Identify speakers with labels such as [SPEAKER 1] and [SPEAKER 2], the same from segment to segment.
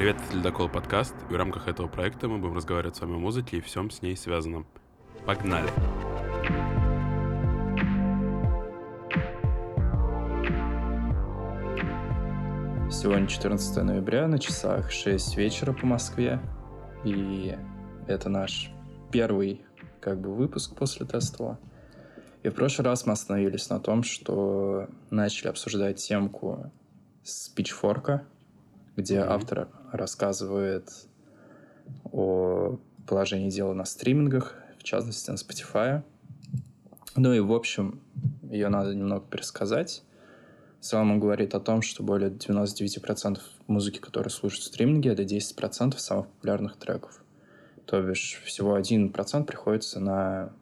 [SPEAKER 1] Привет, это Ледокол подкаст, и в рамках этого проекта мы будем разговаривать с вами о музыке и всем с ней связанном. Погнали!
[SPEAKER 2] Сегодня 14 ноября, на часах 6 вечера по Москве, и это наш первый как бы выпуск после теста. И в прошлый раз мы остановились на том, что начали обсуждать темку с пичфорка, где mm-hmm. автор рассказывает о положении дела на стримингах, в частности на Spotify. Ну и, в общем, ее надо немного пересказать. В целом он говорит о том, что более 99% музыки, которую слушают в стриминге, это 10% самых популярных треков. То бишь всего 1% приходится на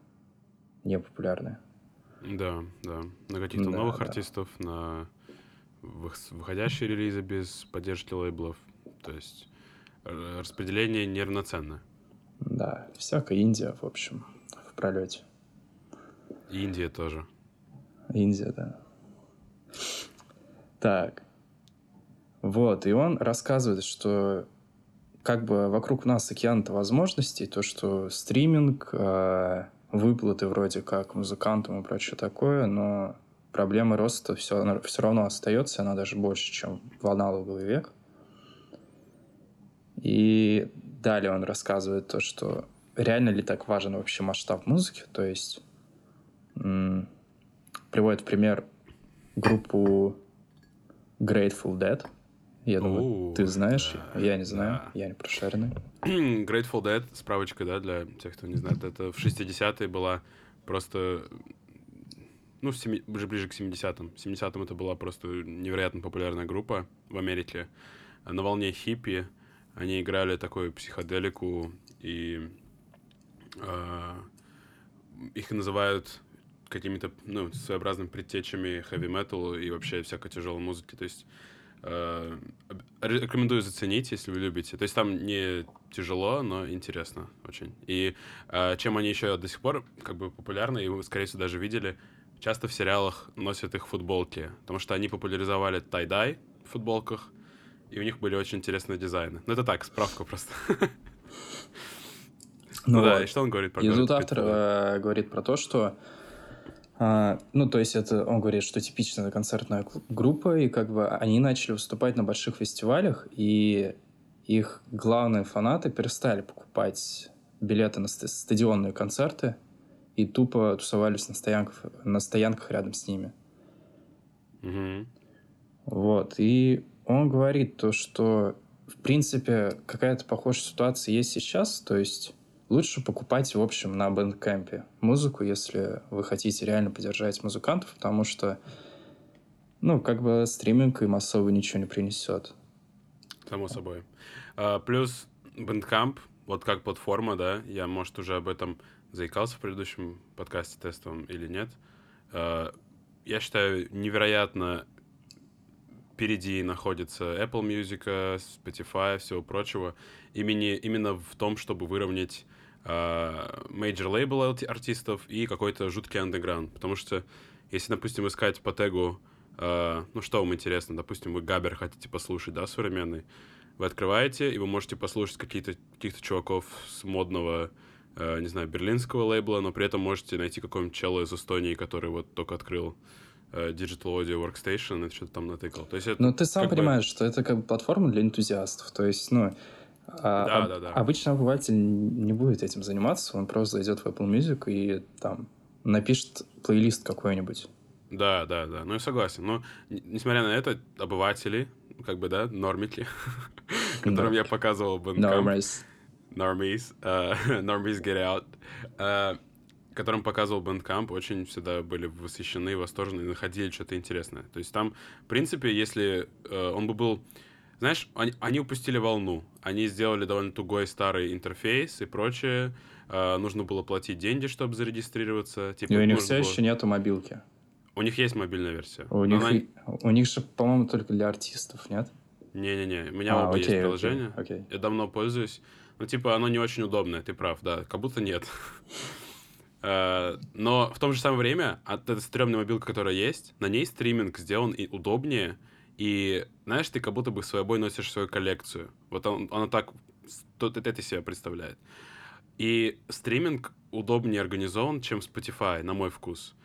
[SPEAKER 2] непопулярные.
[SPEAKER 1] Да, да. На каких-то да, новых да. артистов, на выходящие релизы без поддержки лейблов. То есть э, распределение неравноценно.
[SPEAKER 2] Да, всякая Индия, в общем, в пролете.
[SPEAKER 1] Индия тоже.
[SPEAKER 2] Индия, да. Так. Вот, и он рассказывает, что как бы вокруг нас океан возможностей, то, что стриминг, э, выплаты вроде как музыкантам и прочее такое, но проблема роста все, все равно остается, она даже больше, чем в аналоговый век. И далее он рассказывает то, что реально ли так важен вообще масштаб музыки, то есть м- приводит в пример группу Grateful Dead. Я думаю, ты знаешь, да, я не знаю, да. я не прошаренный.
[SPEAKER 1] Grateful Dead, справочка, да, для тех, кто не знает, это в 60-е была просто ну, уже ближе к 70-м. В 70-м это была просто невероятно популярная группа в Америке. На волне хиппи они играли такую психоделику, и э, их называют какими-то ну, своеобразными предтечами хэви-металу и вообще всякой тяжелой музыки. То есть э, рекомендую заценить, если вы любите. То есть там не тяжело, но интересно очень. И э, чем они еще до сих пор как бы популярны, и вы, скорее всего, даже видели, часто в сериалах носят их футболки, потому что они популяризовали тай-дай в футболках, и у них были очень интересные дизайны. Ну, это так, справка просто.
[SPEAKER 2] Ну, ну да, и что он говорит про И тут автор э, говорит про то, что а, ну, то есть это, он говорит, что типичная концертная группа, и как бы они начали выступать на больших фестивалях, и их главные фанаты перестали покупать билеты на стадионные концерты, и тупо тусовались на стоянках, на стоянках рядом с ними.
[SPEAKER 1] Mm-hmm.
[SPEAKER 2] Вот. И он говорит то, что в принципе какая-то похожая ситуация есть сейчас, то есть лучше покупать, в общем, на бэндкэмпе музыку, если вы хотите реально поддержать музыкантов, потому что, ну, как бы стриминг им особо ничего не принесет.
[SPEAKER 1] Само собой. А, плюс Bandcamp, вот как платформа, да, я, может, уже об этом заикался в предыдущем подкасте тестовом или нет. Э, я считаю, невероятно впереди находится Apple Music, Spotify, всего прочего. Имени, именно в том, чтобы выровнять uh, major label артистов и какой-то жуткий андеграунд. Потому что если, допустим, искать по тегу, uh, ну что вам интересно, допустим, вы Габер хотите послушать, да, современный, вы открываете, и вы можете послушать каких-то каких чуваков с модного э, не знаю, берлинского лейбла, но при этом можете найти какого-нибудь чела из Эстонии, который вот только открыл э, Digital Audio Workstation и что-то там натыкал. То есть это,
[SPEAKER 2] но ты сам понимаешь, бы... что это как бы платформа для энтузиастов. То есть, ну, а, да, а, да, да. обычный обыватель не будет этим заниматься, он просто зайдет в Apple Music и там напишет плейлист какой-нибудь.
[SPEAKER 1] Да, да, да. Ну, я согласен. Но, несмотря на это, обыватели, как бы, да, нормики, которым я показывал Bandcamp, Normies, uh, Normies Get Out, uh, которым показывал Bandcamp, очень всегда были восхищены, восторжены находили что-то интересное. То есть там, в принципе, если uh, он бы был... Знаешь, они, они упустили волну. Они сделали довольно тугой старый интерфейс и прочее. Uh, нужно было платить деньги, чтобы зарегистрироваться.
[SPEAKER 2] Типа, и у них все было... еще нету мобилки.
[SPEAKER 1] У них есть мобильная версия.
[SPEAKER 2] У, них, она... у них же, по-моему, только для артистов, нет?
[SPEAKER 1] Не-не-не, у меня а, оба окей, есть приложение. Окей, окей. Я давно пользуюсь. Ну, типа, оно не очень удобное, ты прав, да, как будто нет. Э, но в то же самое время, от этой стрёмной мобилки, которая есть, на ней стриминг сделан и удобнее, и, знаешь, ты как будто бы с собой носишь свою коллекцию. Вот он, оно так, это себя представляет. И стриминг удобнее организован, чем Spotify, на мой вкус.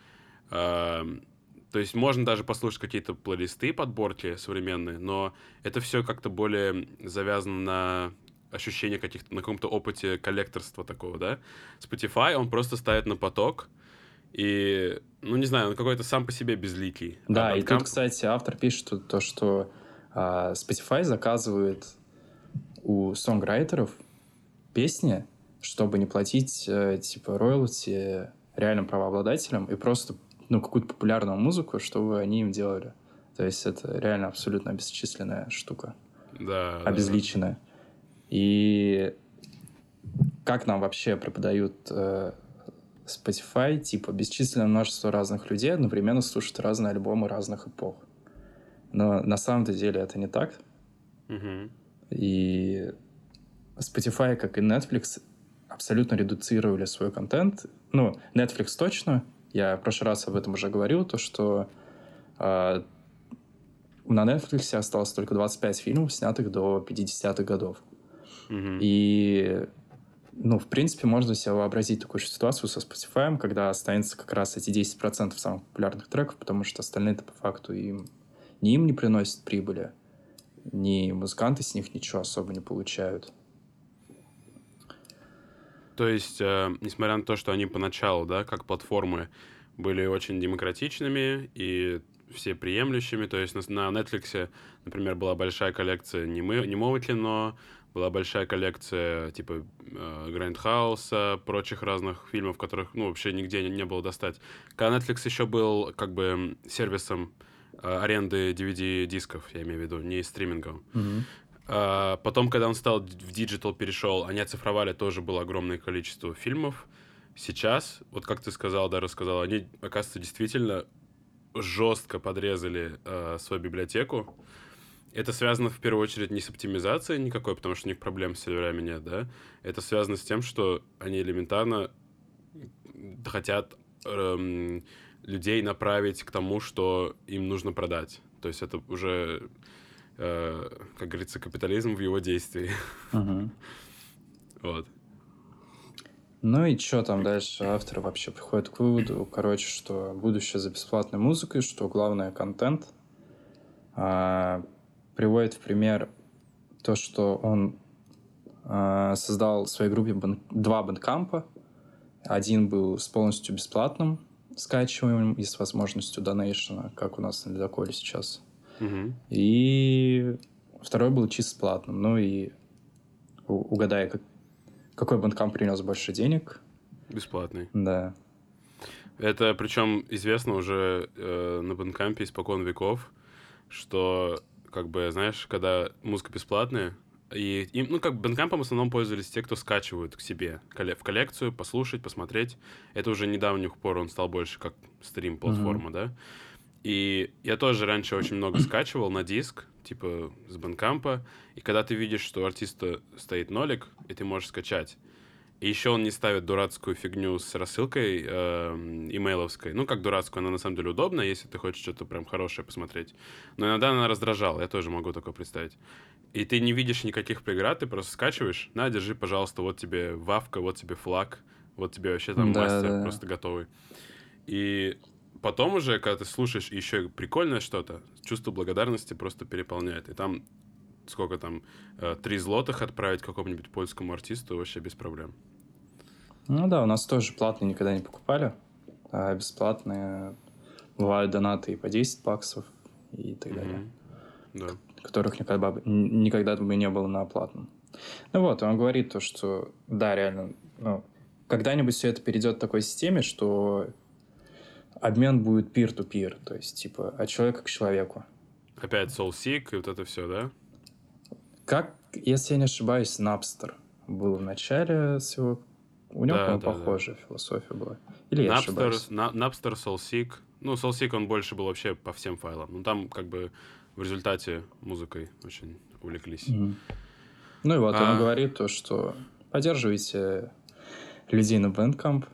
[SPEAKER 1] Эм, то есть можно даже послушать какие-то плейлисты, подборки современные, но это все как-то более завязано на ощущение каких-то, на каком-то опыте коллекторства такого, да. Spotify, он просто ставит на поток, и, ну, не знаю, он какой-то сам по себе безликий.
[SPEAKER 2] Да,
[SPEAKER 1] а
[SPEAKER 2] и тут, кстати, автор пишет то, что э, Spotify заказывает у сонграйтеров песни, чтобы не платить, э, типа, роялти реальным правообладателям и просто, ну, какую-то популярную музыку, чтобы они им делали. То есть это реально абсолютно обесчисленная штука.
[SPEAKER 1] Да.
[SPEAKER 2] Обезличенная. Да. И как нам вообще преподают э, Spotify, типа, бесчисленное множество разных людей одновременно слушают разные альбомы разных эпох. Но на самом деле это не так.
[SPEAKER 1] Угу.
[SPEAKER 2] И Spotify, как и Netflix, абсолютно редуцировали свой контент. Ну, Netflix точно. Я в прошлый раз об этом уже говорил, то, что э, на Netflix осталось только 25 фильмов, снятых до 50-х годов.
[SPEAKER 1] Угу.
[SPEAKER 2] И ну, в принципе, можно себе вообразить такую же ситуацию со Spotify, когда останется как раз эти 10% самых популярных треков, потому что остальные-то по факту им ни им не приносят прибыли, ни музыканты с них ничего особо не получают.
[SPEAKER 1] То есть, э, несмотря на то, что они поначалу, да, как платформы, были очень демократичными и все приемлющими, то есть на, на Netflix, например, была большая коллекция немы, немого кино, была большая коллекция типа э, Грандхауса, прочих разных фильмов, которых ну, вообще нигде не, не было достать. Когда Netflix еще был как бы сервисом э, аренды DVD-дисков, я имею в виду, не стримингом.
[SPEAKER 2] Mm-hmm.
[SPEAKER 1] А, потом, когда он стал в digital перешел, они оцифровали тоже было огромное количество фильмов. Сейчас, вот как ты сказал, да, рассказал, они, оказывается, действительно жестко подрезали э, свою библиотеку. Это связано в первую очередь не с оптимизацией никакой, потому что у них проблем с серверами нет, да. Это связано с тем, что они элементарно хотят эм, людей направить к тому, что им нужно продать. То есть это уже, э, как говорится, капитализм в его действии.
[SPEAKER 2] Uh-huh.
[SPEAKER 1] Вот.
[SPEAKER 2] Ну и что там дальше? Автор вообще приходит к выводу, короче, что будущее за бесплатной музыкой, что главное контент. А, приводит в пример то, что он э, создал в своей группе бан- два бэндкампа. Один был с полностью бесплатным скачиванием и с возможностью донейшена, как у нас на ледоколе сейчас.
[SPEAKER 1] Угу.
[SPEAKER 2] И второй был чисто платным. Ну и угадай, как, какой бэндкамп принес больше денег?
[SPEAKER 1] Бесплатный.
[SPEAKER 2] Да.
[SPEAKER 1] Это причем известно уже э, на бэндкампе испокон веков, что как бы, знаешь, когда музыка бесплатная, и, и ну, как бэндкампом в основном пользовались те, кто скачивают к себе в коллекцию, послушать, посмотреть. Это уже недавних пор он стал больше как стрим-платформа, mm-hmm. да. И я тоже раньше очень много скачивал на диск, типа с бэндкампа, и когда ты видишь, что у артиста стоит нолик, и ты можешь скачать, и еще он не ставит дурацкую фигню с рассылкой э, имейловской. Ну, как дурацкую, она на самом деле удобна, если ты хочешь что-то прям хорошее посмотреть. Но иногда она раздражала, я тоже могу такое представить. И ты не видишь никаких преград, ты просто скачиваешь. На, держи, пожалуйста, вот тебе вавка, вот тебе флаг, вот тебе вообще там да, мастер да. просто готовый. И потом уже, когда ты слушаешь еще прикольное что-то, чувство благодарности просто переполняет. И там сколько там, э, три злотых отправить какому-нибудь польскому артисту вообще без проблем.
[SPEAKER 2] Ну да, у нас тоже платные никогда не покупали, а бесплатные бывают донаты и по 10 баксов и так далее.
[SPEAKER 1] Да.
[SPEAKER 2] Которых никогда, бы, никогда бы не было на платном. Ну вот, он говорит то, что да, реально, ну, когда-нибудь все это перейдет к такой системе, что обмен будет peer-to-peer, то есть типа от человека к человеку.
[SPEAKER 1] Опять SoulSeek и вот это все, да?
[SPEAKER 2] Как, если я не ошибаюсь, Napster был в начале всего у него, да, да, похожая да. философия была. Или я Napster,
[SPEAKER 1] на, Napster, SoulSeek. Ну, SoulSeek, он больше был вообще по всем файлам. Ну, там как бы в результате музыкой очень увлеклись.
[SPEAKER 2] Mm-hmm. Ну и вот а... он говорит то, что поддерживайте людей на Bandcamp,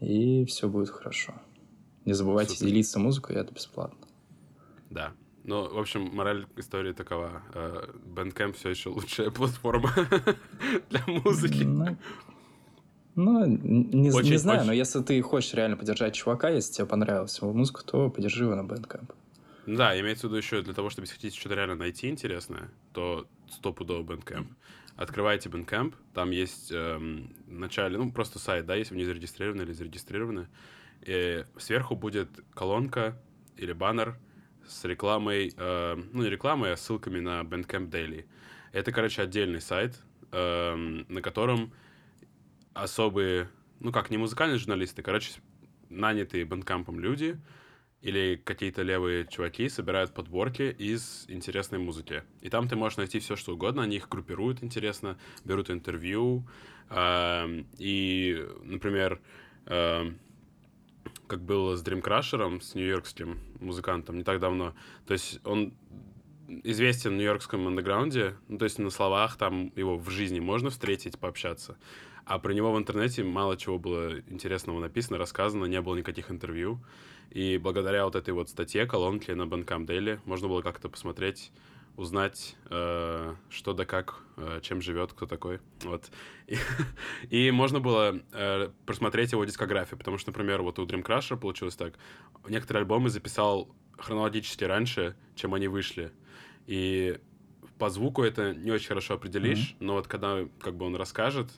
[SPEAKER 2] и все будет хорошо. Не забывайте Супер. делиться музыкой, это бесплатно.
[SPEAKER 1] Да, Ну, в общем, мораль истории такова. Э, Bandcamp все еще лучшая платформа для музыки.
[SPEAKER 2] Ну, ну, не,
[SPEAKER 1] Очень-
[SPEAKER 2] не знаю,
[SPEAKER 1] очень-
[SPEAKER 2] но если ты хочешь реально поддержать чувака, если тебе понравилась его музыка, то поддержи его на Bandcamp.
[SPEAKER 1] Да, имеется в виду еще для того, чтобы если хотите что-то реально найти интересное, то стопудово Bandcamp. Открывайте Bandcamp, там есть эм, в начале, ну, просто сайт, да, если вы не зарегистрированы или зарегистрированы. И сверху будет колонка или баннер с рекламой, э, ну, не рекламой, а ссылками на Bandcamp Daily. Это, короче, отдельный сайт, эм, на котором особые, ну, как, не музыкальные журналисты, короче, нанятые Bandcamp'ом люди, или какие-то левые чуваки собирают подборки из интересной музыки. И там ты можешь найти все, что угодно. Они их группируют интересно, берут интервью. эм, И, например, эм, как было с Crusher'ом, с нью-йоркским музыкантом, не так давно. То есть он известен в нью-йоркском андеграунде, ну, то есть на словах там его в жизни можно встретить, пообщаться. А про него в интернете мало чего было интересного написано, рассказано, не было никаких интервью. И благодаря вот этой вот статье, колонке на Bandcamp Daily, можно было как-то посмотреть, узнать, э, что да как, э, чем живет, кто такой. Вот. И, и можно было э, просмотреть его дискографию, потому что, например, вот у Dream Crusher получилось так. Некоторые альбомы записал хронологически раньше, чем они вышли. И по звуку это не очень хорошо определишь, но вот когда как бы он расскажет,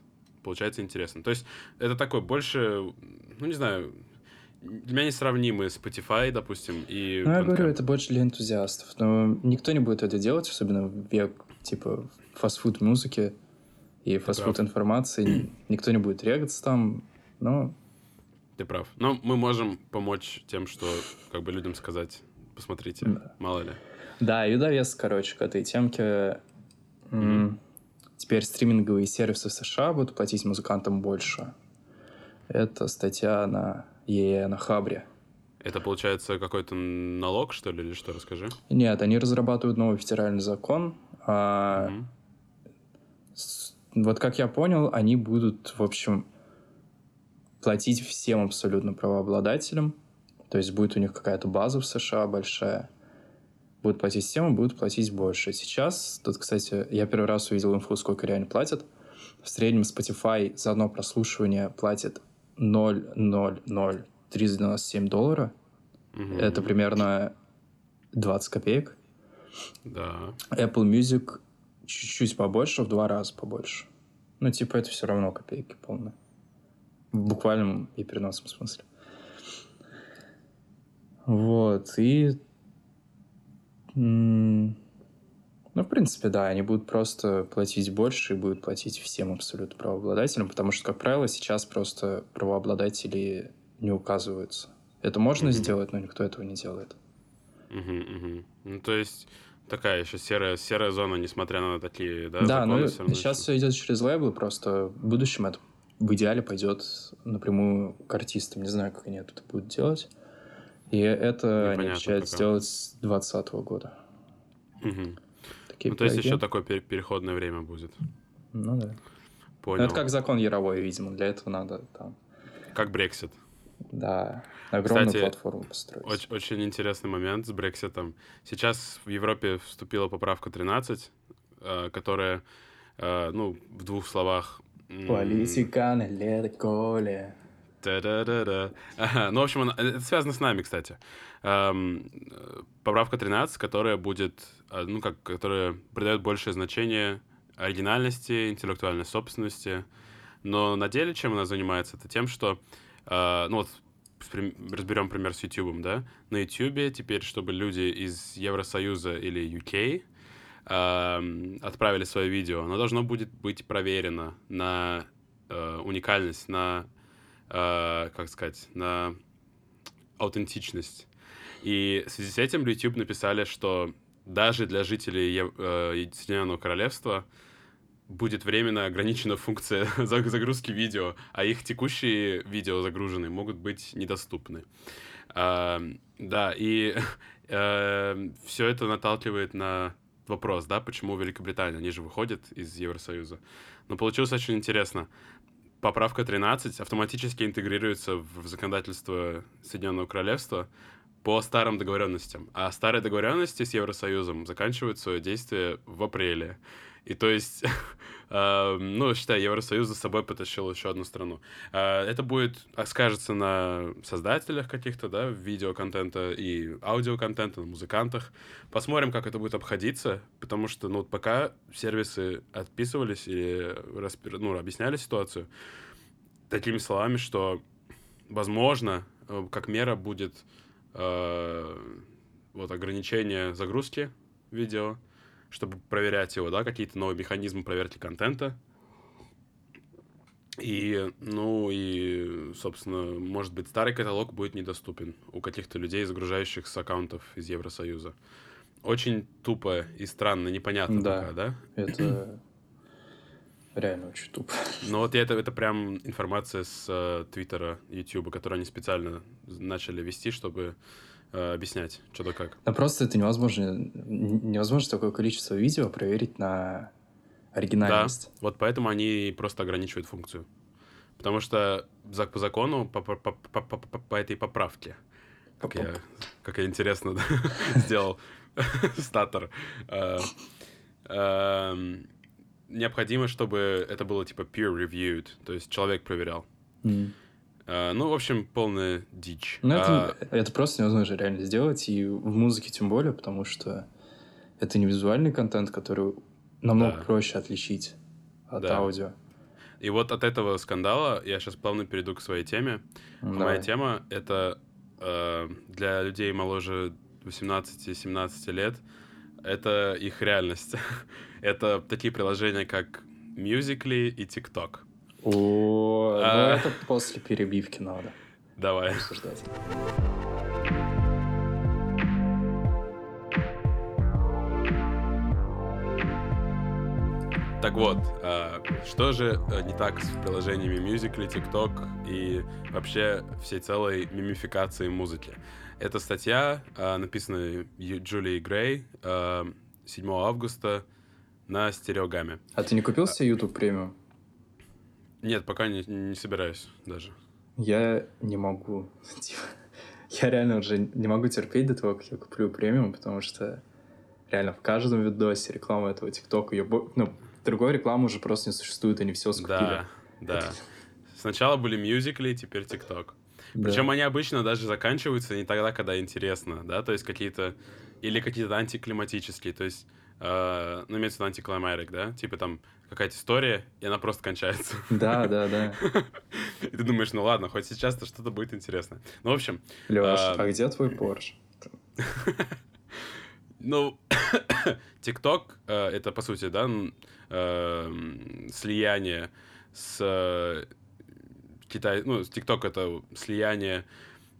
[SPEAKER 1] получается интересно. То есть это такой больше, ну не знаю, для меня несравнимы Spotify, допустим, и
[SPEAKER 2] Ну, я говорю, это больше для энтузиастов. Но никто не будет это делать, особенно в век, типа, фастфуд музыки и фастфуд
[SPEAKER 1] прав.
[SPEAKER 2] информации. Никто не будет регаться там. Но
[SPEAKER 1] Ты прав. Но мы можем помочь тем, что как бы людям сказать, посмотрите,
[SPEAKER 2] Да.
[SPEAKER 1] мало ли.
[SPEAKER 2] Да, и довес, короче, к этой темке. М, Теперь стриминговые сервисы в США будут платить музыкантам больше. Это статья на ЕЕ на Хабре.
[SPEAKER 1] Это получается какой-то налог, что ли, или что? Расскажи.
[SPEAKER 2] Нет, они разрабатывают новый федеральный закон. а, с- вот как я понял, они будут, в общем, платить всем абсолютно правообладателям. То есть будет у них какая-то база в США большая. Будут платить и будут платить больше. Сейчас, тут, кстати, я первый раз увидел инфу, сколько реально платят. В среднем Spotify за одно прослушивание платит 0,00397 доллара.
[SPEAKER 1] Мгм.
[SPEAKER 2] Это примерно 20 копеек.
[SPEAKER 1] Да.
[SPEAKER 2] Apple Music чуть-чуть побольше, в два раза побольше. Ну, типа, это все равно копейки полные. В буквальном и переносном смысле. Вот, и... Ну, в принципе, да, они будут просто платить больше и будут платить всем абсолютно правообладателям, потому что, как правило, сейчас просто правообладатели не указываются. Это можно
[SPEAKER 1] Мгм.
[SPEAKER 2] сделать, но никто этого не делает.
[SPEAKER 1] Мгм, мгм. Ну, то есть такая еще серая, серая зона, несмотря на такие, да,
[SPEAKER 2] Да,
[SPEAKER 1] законы
[SPEAKER 2] но
[SPEAKER 1] всё равно
[SPEAKER 2] сейчас все идет через лейблы, просто в будущем это в идеале пойдет напрямую к артистам. Не знаю, как они это будут делать. И это они
[SPEAKER 1] Непонятно
[SPEAKER 2] обещают
[SPEAKER 1] пока.
[SPEAKER 2] сделать с 2020 года.
[SPEAKER 1] Мгм.
[SPEAKER 2] Такие
[SPEAKER 1] Ну, то есть еще такое пер- переходное время будет.
[SPEAKER 2] Ну да. Ну,
[SPEAKER 1] Понял.
[SPEAKER 2] это как закон Яровой, видимо. Для этого надо там,
[SPEAKER 1] Как Брексит.
[SPEAKER 2] да, огромную
[SPEAKER 1] Кстати,
[SPEAKER 2] платформу построить.
[SPEAKER 1] Очень, очень интересный момент с Брекситом. Сейчас в Европе вступила поправка 13, э, которая, э, ну, в двух словах... м,
[SPEAKER 2] Политика на лето коле.
[SPEAKER 1] Та-да-да-да. Ну, в общем, она- это связано с нами, кстати. Э, Поправка 13, которая будет, э, ну, как, которая придает большее значение оригинальности, интеллектуальной собственности. Но на деле чем она занимается? Это тем, что, э, ну, вот разберем пример с YouTube, да? На YouTube теперь, чтобы люди из Евросоюза или UK отправили свое видео, оно должно будет быть проверено на э, уникальность, на э, как сказать, на аутентичность. И в связи с этим YouTube написали, что даже для жителей э, Соединенного Королевства будет временно ограничена функция заг- загрузки видео, а их текущие видео загруженные могут быть недоступны. А, да, и все это наталкивает на вопрос, да, почему Великобритания, они же выходят из Евросоюза. Но получилось очень интересно. Поправка 13 автоматически интегрируется в законодательство Соединенного Королевства по старым договоренностям. А старые договоренности с Евросоюзом заканчивают свое действие в апреле. И то есть, э, ну, считай, Евросоюз за собой потащил еще одну страну. Э, это будет, скажется на создателях каких-то, да, видеоконтента и аудиоконтента, на музыкантах. Посмотрим, как это будет обходиться, потому что, ну, пока сервисы отписывались и распи- ну, объясняли ситуацию такими словами, что, возможно, э, как мера будет вот ограничение загрузки видео, чтобы проверять его, да, какие-то новые механизмы проверки контента. И, ну, и, собственно, может быть, старый каталог будет недоступен у каких-то людей, загружающих с аккаунтов из Евросоюза. Очень тупо и странно, непонятно
[SPEAKER 2] Да.
[SPEAKER 1] пока, да?
[SPEAKER 2] Это реально очень тупо.
[SPEAKER 1] Но вот это, это прям информация с э, Твиттера, Ютуба, которую они специально начали вести, чтобы э, объяснять, что да как.
[SPEAKER 2] Но просто это невозможно, невозможно такое количество видео проверить на оригинальность.
[SPEAKER 1] Вот поэтому они просто ограничивают функцию. Потому что по закону, по, по- по- по- по- по- по этой поправке, как я, как я интересно да, сделал статор, э, эм, необходимо, чтобы это было типа peer-reviewed, то есть человек проверял.
[SPEAKER 2] М.
[SPEAKER 1] Э, Ну, в общем, полная дичь.
[SPEAKER 2] Ну,
[SPEAKER 1] А,
[SPEAKER 2] это, это просто невозможно реально сделать, и в музыке тем более, потому что это не визуальный контент, который намного
[SPEAKER 1] Да.
[SPEAKER 2] проще отличить от
[SPEAKER 1] Да.
[SPEAKER 2] аудио.
[SPEAKER 1] И вот от этого скандала я сейчас плавно перейду к своей теме.
[SPEAKER 2] Ну,
[SPEAKER 1] Моя
[SPEAKER 2] давай.
[SPEAKER 1] тема — это э, для людей моложе 18-17 лет. Это их реальность. это такие приложения, как Musical.ly и TikTok.
[SPEAKER 2] О, ну
[SPEAKER 1] А.
[SPEAKER 2] это после перебивки надо
[SPEAKER 1] Давай.
[SPEAKER 2] обсуждать.
[SPEAKER 1] Так вот, э, что же э, не так с приложениями Musical.ly, TikTok и вообще всей целой мимификацией музыки? Эта статья написана Ю- Джулией Грей э, 7 августа на стереогаме.
[SPEAKER 2] А ты не купил себе YouTube премиум?
[SPEAKER 1] Нет, пока не, не собираюсь даже.
[SPEAKER 2] Я не могу. Типа, Я реально уже не могу терпеть до того, как я куплю премиум, потому что реально в каждом видосе реклама этого ТикТока, ее, ну, другой рекламы уже просто не существует, они все скупили.
[SPEAKER 1] Да, да. Сначала были мюзикли, теперь TikTok.
[SPEAKER 2] Да.
[SPEAKER 1] Причем они обычно даже заканчиваются не тогда, когда интересно, да, то есть какие-то или какие-то антиклиматические, то есть, э, ну, имеется в виду антиклиматик, да, типа там какая-то история, и она просто кончается.
[SPEAKER 2] Да, да, да.
[SPEAKER 1] И ты думаешь, ну ладно, хоть сейчас-то что-то будет интересно. Ну, в общем,
[SPEAKER 2] Леш,
[SPEAKER 1] А,
[SPEAKER 2] а где твой Порш?
[SPEAKER 1] Ну, ТикТок э, это по сути, да, эм, слияние с э, Китай, ну, ТикТок это слияние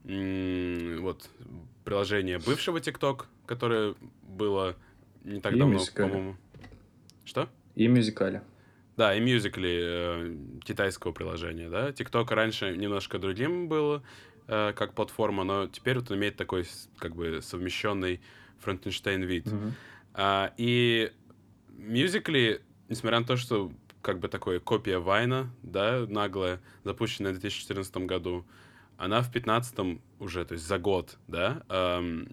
[SPEAKER 1] вот приложения бывшего ТикТок, которое было не так давно, по-моему. Что?
[SPEAKER 2] И мюзикали.
[SPEAKER 1] Да, и Musical.ly э, китайского приложения, да. TikTok раньше немножко другим был э, как платформа, но теперь вот он имеет такой как бы совмещенный Франкенштейн вид.
[SPEAKER 2] Мгм.
[SPEAKER 1] А, и Musical.ly, несмотря на то, что как бы такое копия Вайна, да, наглая, запущенная в 2014 году, она в 2015 уже, то есть за год, да, эм,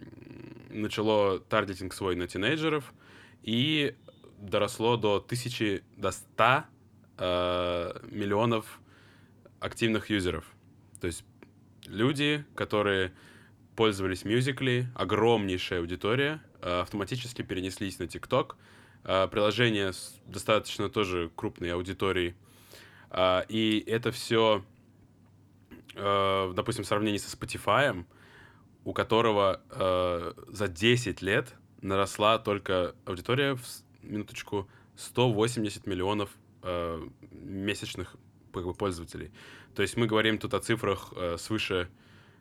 [SPEAKER 1] начало таргетинг свой на тинейджеров и доросло до тысячи, до 100 э, миллионов активных юзеров. То есть люди, которые пользовались Musical.ly, огромнейшая аудитория, э, автоматически перенеслись на TikTok. Э, Приложение с достаточно тоже крупной аудиторией. А, И это все, допустим, в сравнении со Spotify, у которого э, за 10 лет наросла только аудитория, в минуточку, 180 миллионов э, месячных пользователей. То есть мы говорим тут о цифрах э, свыше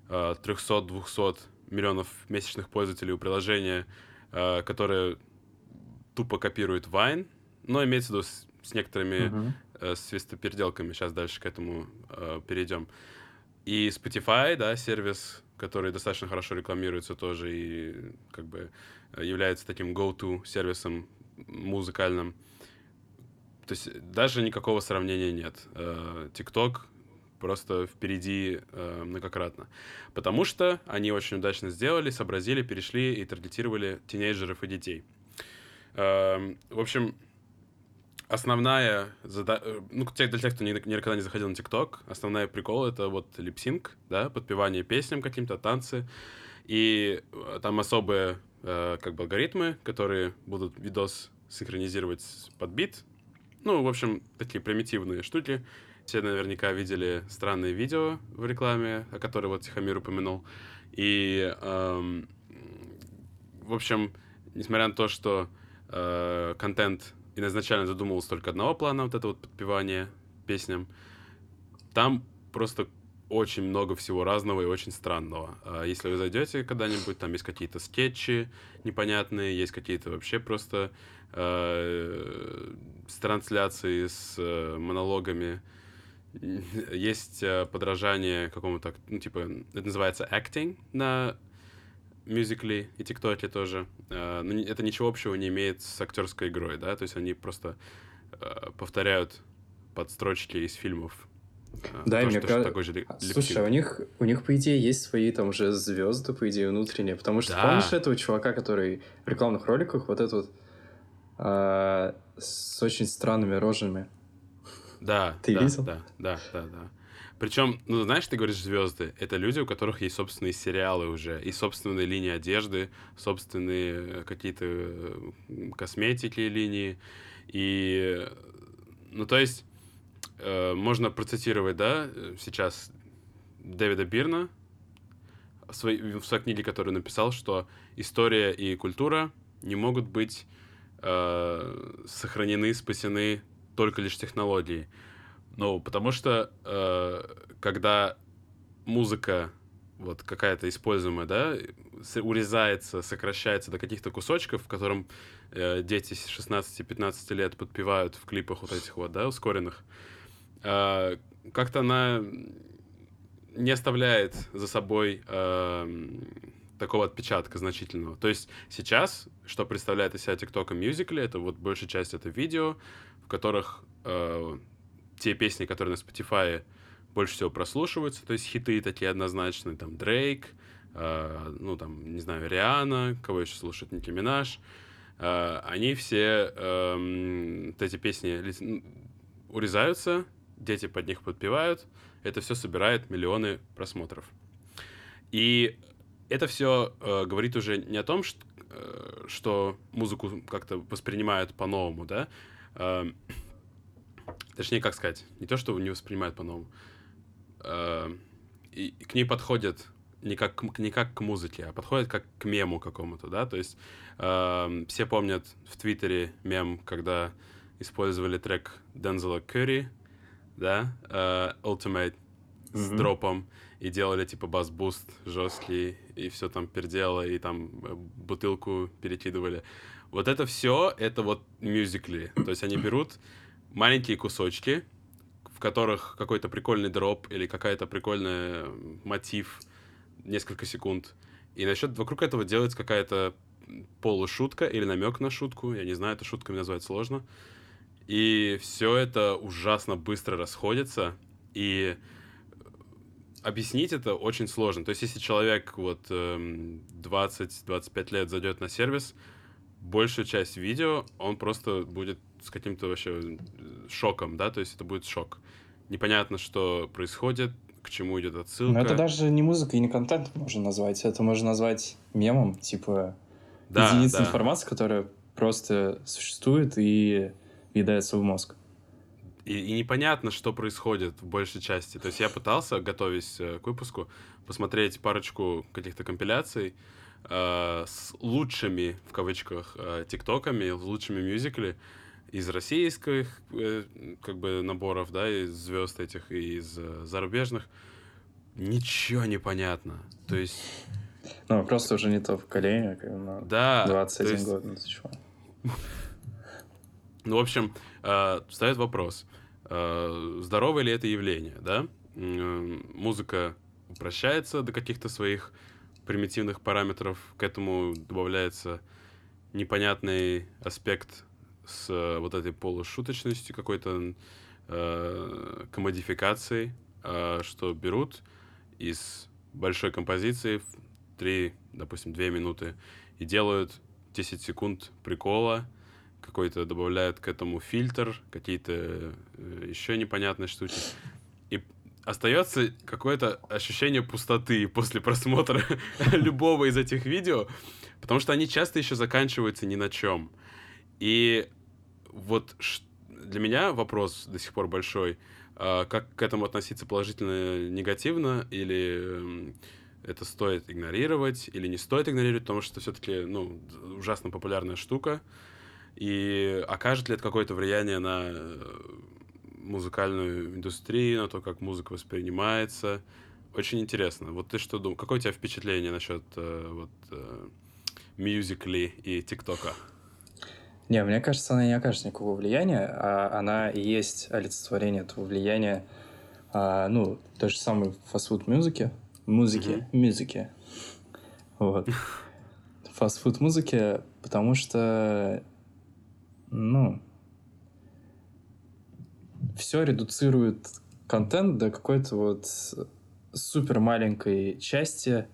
[SPEAKER 1] э, 300-200 миллионов месячных пользователей у приложения, э, которое тупо копирует Vine, но имеется в виду с, с некоторыми
[SPEAKER 2] Мгм.
[SPEAKER 1] э, свистопеределками. Сейчас дальше к этому э, перейдем. И Spotify, да, сервис, который достаточно хорошо рекламируется тоже и как бы является таким go-to сервисом музыкальным. То есть даже никакого сравнения нет. Э, TikTok просто впереди э, многократно. Потому что они очень удачно сделали, сообразили, перешли и таргетировали тинейджеров и детей. Э, в общем, основная задача... Э, ну, для тех, кто никогда не заходил на ТикТок, основная прикол — это вот липсинг, да, подпевание песням каким-то, танцы. И э, там особые э, как бы алгоритмы, которые будут видос синхронизировать под бит. Ну, в общем, такие примитивные штуки. Все наверняка видели странные видео в рекламе, о которой вот Тихомир упомянул. И, эм, в общем, несмотря на то, что э, контент изначально задумывался только одного плана, вот это вот подпевание песням, там просто очень много всего разного и очень странного. А если вы зайдете когда-нибудь, там есть какие-то скетчи непонятные, есть какие-то вообще просто с трансляцией, с э, монологами. Есть э, подражание какому-то, ну, типа, это называется acting на мюзикле и тиктоке тоже. Э, но это ничего общего не имеет с актерской игрой, да, то есть они просто э, повторяют подстрочки из фильмов
[SPEAKER 2] да, то, мне кажется... Же Слушай, а у них, у них, по идее, есть свои там уже звезды, по идее, внутренние. Потому что да. помнишь этого чувака, который в рекламных роликах вот этот вот а, с очень странными рожами?
[SPEAKER 1] Да,
[SPEAKER 2] ты
[SPEAKER 1] да,
[SPEAKER 2] видел?
[SPEAKER 1] Да, да, да, да. Причем, ну, знаешь, ты говоришь звезды, это люди, у которых есть собственные сериалы уже, и собственные линии одежды, собственные э, какие-то э, косметики линии. И, ну, то есть Э, можно процитировать, да, сейчас Дэвида Бирна в своей, в своей книге, которую написал, что история и культура не могут быть э, сохранены, спасены только лишь технологией. Ну, потому что э, когда музыка вот какая-то используемая, да, урезается, сокращается до каких-то кусочков, в котором э, дети с 16-15 лет подпевают в клипах вот этих вот, да, ускоренных, э, как-то она не оставляет за собой э, такого отпечатка значительного. То есть сейчас, что представляет из себя TikTok и Musical.ly, это вот большая часть это видео, в которых э, те песни, которые на Spotify больше всего прослушиваются, то есть хиты такие однозначные, там Дрейк, э, ну там, не знаю, Риана, кого еще слушает, Ники Минаж, э, они все, э, вот эти песни урезаются, дети под них подпевают, это все собирает миллионы просмотров. И это все э, говорит уже не о том, что, э, что музыку как-то воспринимают по-новому, да, э, точнее, как сказать, не то, что не воспринимают по-новому, э, и к ней подходят не как, не как к музыке, а подходят как к мему какому-то, да, то есть э, все помнят в Твиттере мем, когда использовали трек Дензела Curry да, uh, Ultimate mm-hmm. с дропом, и делали типа бас-буст жесткий, и все там пердело, и там э, бутылку перекидывали. Вот это все, это вот мюзикли. То есть они берут маленькие кусочки, в которых какой-то прикольный дроп или какая-то прикольная мотив, несколько секунд. И насчет вокруг этого делается какая-то полушутка или намек на шутку. Я не знаю, это шутками назвать сложно. И все это ужасно быстро расходится. И объяснить это очень сложно. То есть, если человек вот 20-25 эм, лет зайдет на сервис, большую часть видео он просто будет с каким-то вообще э, шоком, да, то есть это будет шок. Непонятно, что происходит, к чему идет отсылка.
[SPEAKER 2] Но это даже не музыка и не контент можно назвать. Это можно назвать мемом, типа да, единица да. информации, которая просто существует и въедается в мозг.
[SPEAKER 1] И, и непонятно, что происходит в большей части. То есть я пытался, готовясь э, к выпуску, посмотреть парочку каких-то компиляций э, с лучшими, в кавычках, э, тиктоками, лучшими мюзикли из российских э, как бы наборов, да, из звезд этих, и из э, зарубежных. Ничего не понятно. То есть...
[SPEAKER 2] Ну, просто уже не то поколение, как бы,
[SPEAKER 1] да,
[SPEAKER 2] 21 есть... год, ну ты чего.
[SPEAKER 1] Ну, в общем, э, встает вопрос, здоровое ли это явление, да? Музыка упрощается до каких-то своих примитивных параметров, к этому добавляется непонятный аспект с вот этой полушуточностью, какой-то э, комодификацией. э, что берут из большой композиции в 3, допустим, 2 минуты и делают 10 секунд прикола, какой-то добавляют к этому фильтр, какие-то э, еще непонятные штуки. И остается какое-то ощущение пустоты после просмотра любого из этих видео, потому что они часто еще заканчиваются ни на чем. И вот для меня вопрос до сих пор большой, а, как к этому относиться положительно, негативно, или эм, это стоит игнорировать, или не стоит игнорировать, потому что все-таки, ну, ужасно популярная штука, и окажет ли это какое-то влияние на э, музыкальную индустрию, на то, как музыка воспринимается. Очень интересно. Вот ты что думаешь? Какое у тебя впечатление насчет э, вот э, Musical.ly и ТикТока?
[SPEAKER 2] Не, мне кажется, она не окажет никакого влияния, а она и есть олицетворение этого влияния, а, ну, той же самой фастфуд музыки, музыки, mm-hmm. музыки, вот, фастфуд музыки, потому что, ну, все редуцирует контент до какой-то вот супер маленькой части,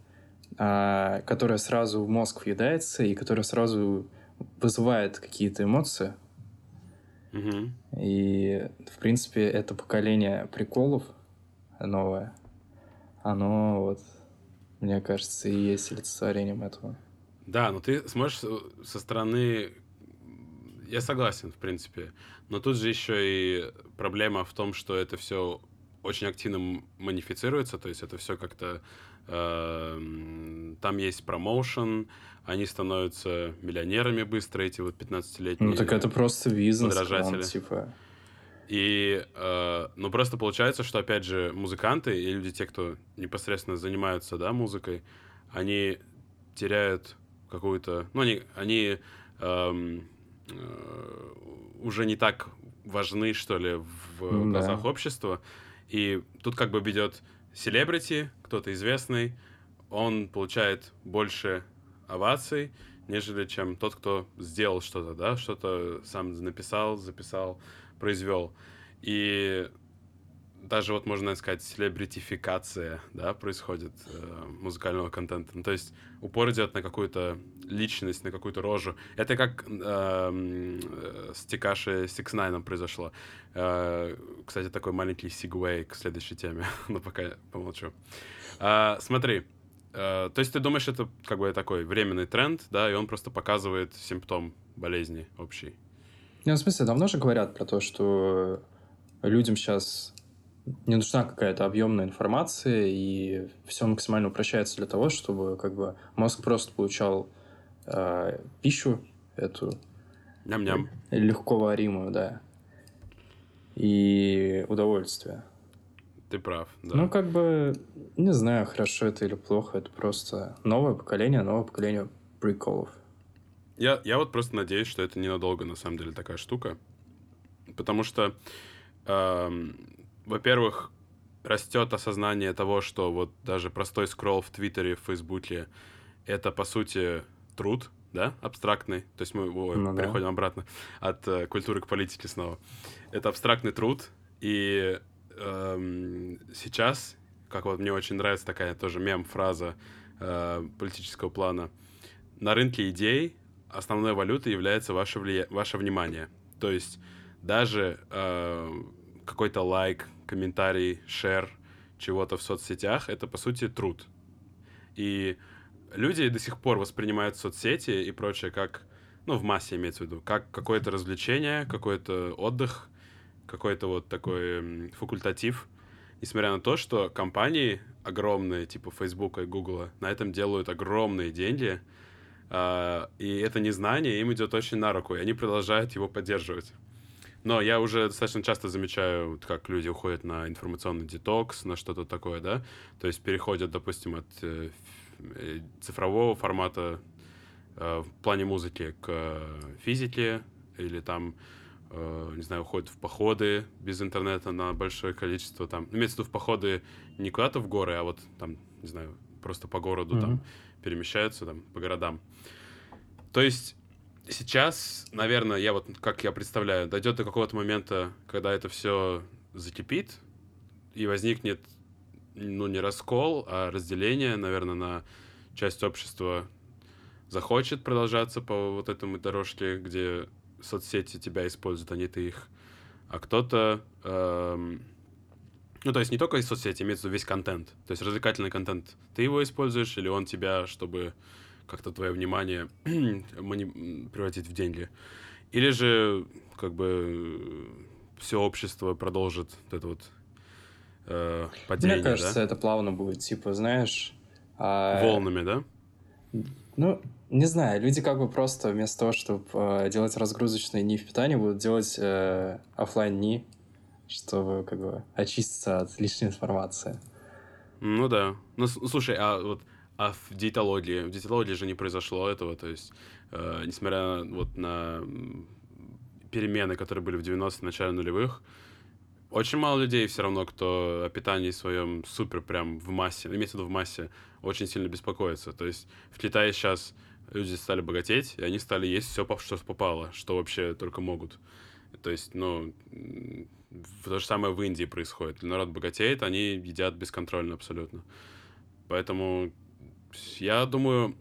[SPEAKER 2] а, которая сразу в мозг въедается и которая сразу вызывает какие-то эмоции.
[SPEAKER 1] Угу.
[SPEAKER 2] И, в принципе, это поколение приколов новое, оно вот, мне кажется, и есть олицетворением этого.
[SPEAKER 1] Да, но ты сможешь со стороны... Я согласен, в принципе. Но тут же еще и проблема в том, что это все очень активно манифицируется, то есть это все как-то... Э, там есть промоушен, они становятся миллионерами быстро, эти вот 15-летние
[SPEAKER 2] Ну так это просто бизнес, подражатели. типа...
[SPEAKER 1] И, э, ну, просто получается, что, опять же, музыканты и люди, те, кто непосредственно занимаются, да, музыкой, они теряют какую-то... Ну, они, они эм, уже не так важны, что ли, в ну, глазах да. общества. И тут как бы ведет селебрити, кто-то известный, он получает больше оваций, нежели чем тот, кто сделал что-то, да, что-то сам написал, записал, произвел. И даже вот можно сказать селебритификация, да, происходит э, музыкального контента. Ну, то есть упор идет на какую-то личность, на какую-то рожу. Это как эм, э, с Тикаши Six Nine произошло. Э, кстати, такой маленький сигвей к следующей теме, но пока помолчу. Э, смотри, э, то есть ты думаешь, это как бы такой временный тренд, да, и он просто показывает симптом болезни общий?
[SPEAKER 2] Ну, в смысле, давно же говорят про то, что людям сейчас не нужна какая-то объемная информация, и все максимально упрощается для того, чтобы как бы мозг просто получал э, пищу эту
[SPEAKER 1] Ням-ням.
[SPEAKER 2] легко варимую, да, и удовольствие.
[SPEAKER 1] Ты прав, да.
[SPEAKER 2] Ну, как бы, не знаю, хорошо это или плохо, это просто новое поколение, новое поколение приколов.
[SPEAKER 1] Я, я вот просто надеюсь, что это ненадолго, на самом деле, такая штука. Потому что эм, во-первых, растет осознание того, что вот даже простой скролл в Твиттере, в Фейсбуке это, по сути, труд, да, абстрактный. То есть мы ой, ну, переходим да. обратно от э, культуры к политике снова. Это абстрактный труд, и эм, сейчас, как вот мне очень нравится такая тоже мем-фраза э, политического плана, на рынке идей основной валютой является ваше, влия... ваше внимание. То есть даже э, какой-то лайк, комментарий, шер чего-то в соцсетях, это, по сути, труд. И люди до сих пор воспринимают соцсети и прочее как, ну, в массе имеется в виду, как какое-то развлечение, какой-то отдых, какой-то вот такой факультатив, несмотря на то, что компании огромные, типа Facebook и Google, на этом делают огромные деньги, Uh, и это незнание им идет очень на руку, и они продолжают его поддерживать. Но я уже достаточно часто замечаю, как люди уходят на информационный детокс, на что-то такое, да, то есть переходят, допустим, от э, э цифрового формата э, в плане музыки к физике, или там, э, не знаю, уходят в походы без интернета на большое количество, там, имеется в виду в походы не куда-то в горы, а вот там, не знаю, просто по городу mm-hmm. там перемещаются, там, по городам. То есть сейчас, наверное, я вот, как я представляю, дойдет до какого-то момента, когда это все закипит, и возникнет, ну, не раскол, а разделение, наверное, на часть общества захочет продолжаться по вот этому дорожке, где соцсети тебя используют, а не ты их. А кто-то... эм, ну, то есть не только из соцсети, имеется в виду весь контент. То есть развлекательный контент. Ты его используешь, или он тебя, чтобы как-то твое внимание мани- превратить в деньги. Или же, как бы, все общество продолжит вот это вот э, падение,
[SPEAKER 2] Мне кажется,
[SPEAKER 1] да?
[SPEAKER 2] это плавно будет, типа, знаешь... а,
[SPEAKER 1] Волнами, да?
[SPEAKER 2] Ну, не знаю, люди как бы просто вместо того, чтобы делать разгрузочные дни в питании, будут делать э, оффлайн дни, чтобы как бы очиститься от лишней информации.
[SPEAKER 1] Ну да. Ну, с- слушай, а вот а в диетологии, в диетологии же не произошло этого, то есть, э, несмотря вот на перемены, которые были в 90-е, начале нулевых, очень мало людей все равно, кто о питании своем супер прям в массе, ну, имеется в виду в массе, очень сильно беспокоится. То есть в Китае сейчас люди стали богатеть, и они стали есть все, что попало, что вообще только могут. То есть, ну, то же самое в Индии происходит. Народ богатеет, они едят бесконтрольно абсолютно. Поэтому я думаю,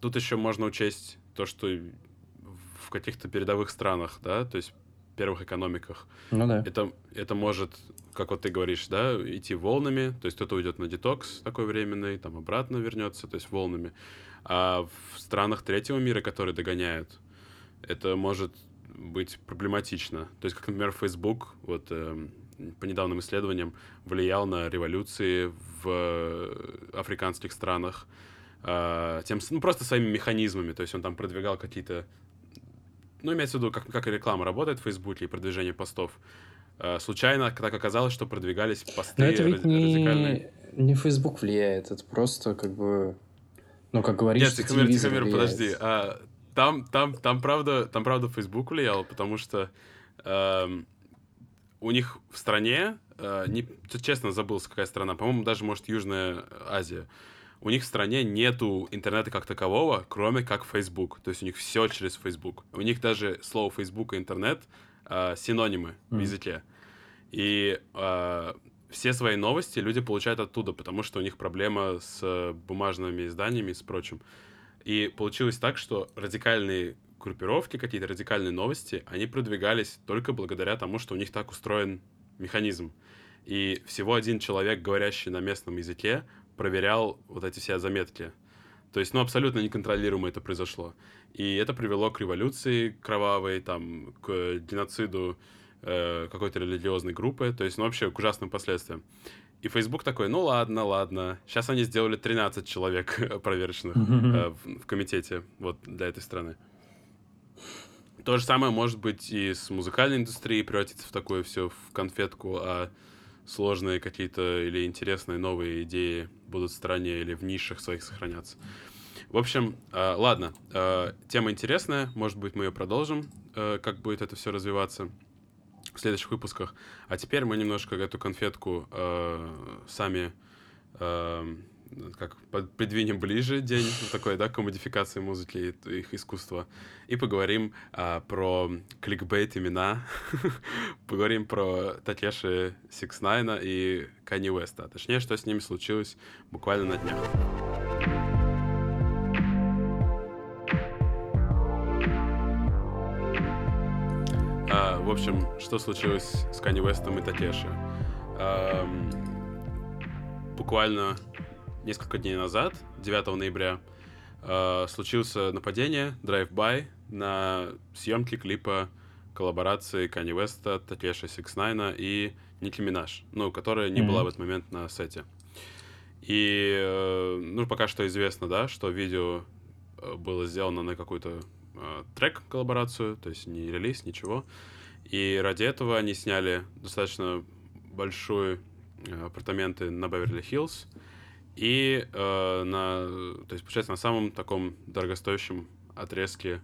[SPEAKER 1] тут еще можно учесть то, что в каких-то передовых странах, да, то есть первых экономиках,
[SPEAKER 2] Ну да.
[SPEAKER 1] это, это может, как вот ты говоришь, да, идти волнами, то есть кто-то уйдет на детокс такой временный, там обратно вернется, то есть волнами. А в странах третьего мира, которые догоняют, это может быть проблематично. То есть, как, например, Facebook, вот эм, по недавним исследованиям, влиял на революции в э, африканских странах, тем, с- ну, просто своими механизмами. То есть он там продвигал какие-то ну, имеется в виду, как, как и реклама работает в Фейсбуке и продвижение постов. Э, случайно так оказалось, что продвигались посты
[SPEAKER 2] Но это ведь
[SPEAKER 1] ради- радикальные.
[SPEAKER 2] не, не Facebook влияет, это просто как бы... Ну, как говоришь,
[SPEAKER 1] Нет,
[SPEAKER 2] что
[SPEAKER 1] Тихомир, Тихомир,
[SPEAKER 2] влияет.
[SPEAKER 1] подожди. А, там, там, там, правда, там, правда, Facebook влиял, потому что эм, у них в стране, э, не, честно забылся, какая страна, по-моему, даже, может, Южная Азия, у них в стране нету интернета как такового, кроме как Facebook. То есть у них все через Facebook. У них даже слово Facebook и интернет э, синонимы в
[SPEAKER 2] Мгм.
[SPEAKER 1] языке. И э, все свои новости люди получают оттуда, потому что у них проблема с бумажными изданиями и с прочим. И получилось так, что радикальные группировки, какие-то радикальные новости, они продвигались только благодаря тому, что у них так устроен механизм. И всего один человек, говорящий на местном языке, проверял вот эти все заметки. То есть, ну, абсолютно неконтролируемо это произошло. И это привело к революции кровавой, там, к геноциду э, какой-то религиозной группы, то есть, ну, вообще к ужасным последствиям. И Facebook такой, ну ладно, ладно. Сейчас они сделали 13 человек проверочных э, в, в комитете вот для этой страны. То же самое может быть и с музыкальной индустрией превратиться в такое все в конфетку, а сложные какие-то или интересные новые идеи будут в стороне или в нишах своих сохраняться. В общем, э, ладно, э, тема интересная, может быть, мы ее продолжим, э, как будет это все развиваться в следующих выпусках. А теперь мы немножко эту конфетку сами как под- придвинем ближе день такой, да, к модификации музыки и их искусства. И поговорим а, про кликбейт имена, поговорим про Такеши Сикснайна и Канье Уэста. Точнее, что с ними случилось буквально на днях. А, в общем, что случилось с Канье Уэстом и Такеши? Ам, буквально несколько дней назад, 9 ноября, а, случился нападение, drive-by на съемки клипа коллаборации Канье Уэста, Такеши Сикснайна и Ники Минаж, ну, которая не
[SPEAKER 2] Мгм.
[SPEAKER 1] была в этот момент на сете. И, э, ну, пока что известно, да, что видео э, было сделано на какую-то э, трек-коллаборацию, то есть не релиз, ничего. И ради этого они сняли достаточно большие э, апартаменты на Беверли-Хиллз и э, на, то есть, получается, на самом таком дорогостоящем отрезке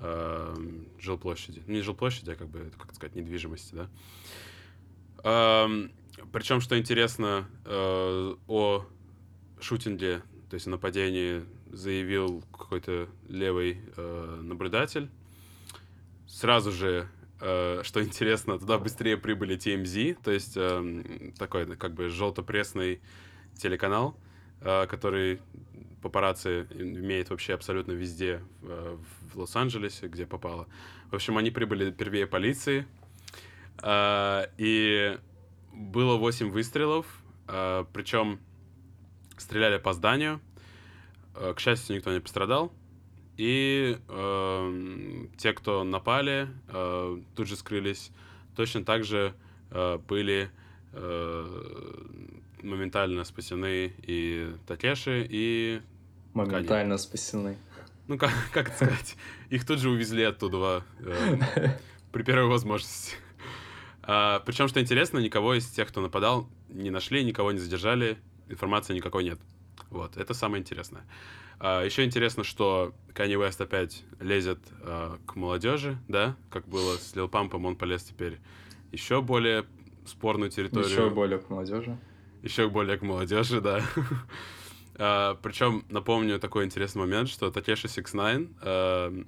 [SPEAKER 1] э, жилплощади. Ну, не жилплощади, а как бы, как сказать, недвижимости, да. причем, что интересно, э, о шутинге, то есть о нападении, заявил какой-то левый э, наблюдатель. Сразу же э, что интересно, туда быстрее прибыли TMZ, то есть э, такой как бы желто-пресный телеканал, э, который папарацци имеет вообще абсолютно везде э, в Лос-Анджелесе, где попало. В общем, они прибыли первее полиции, э, и было 8 выстрелов, причем стреляли по зданию. К счастью, никто не пострадал. И э, те, кто напали, тут же скрылись. Точно так же были моментально спасены и Такеши, и
[SPEAKER 2] Моментально Каня. спасены.
[SPEAKER 1] Ну, как, как это сказать? Их тут же увезли оттуда э, при первой возможности. А, причем, что интересно, никого из тех, кто нападал, не нашли, никого не задержали, информации никакой нет. Вот, это самое интересное. А, еще интересно, что Kanye West опять лезет а, к молодежи, да, как было с Лил Пампом, он полез теперь еще более спорную территорию.
[SPEAKER 2] Еще более к молодежи.
[SPEAKER 1] Еще более к молодежи, да. а, причем напомню такой интересный момент, что Такеши 69 а,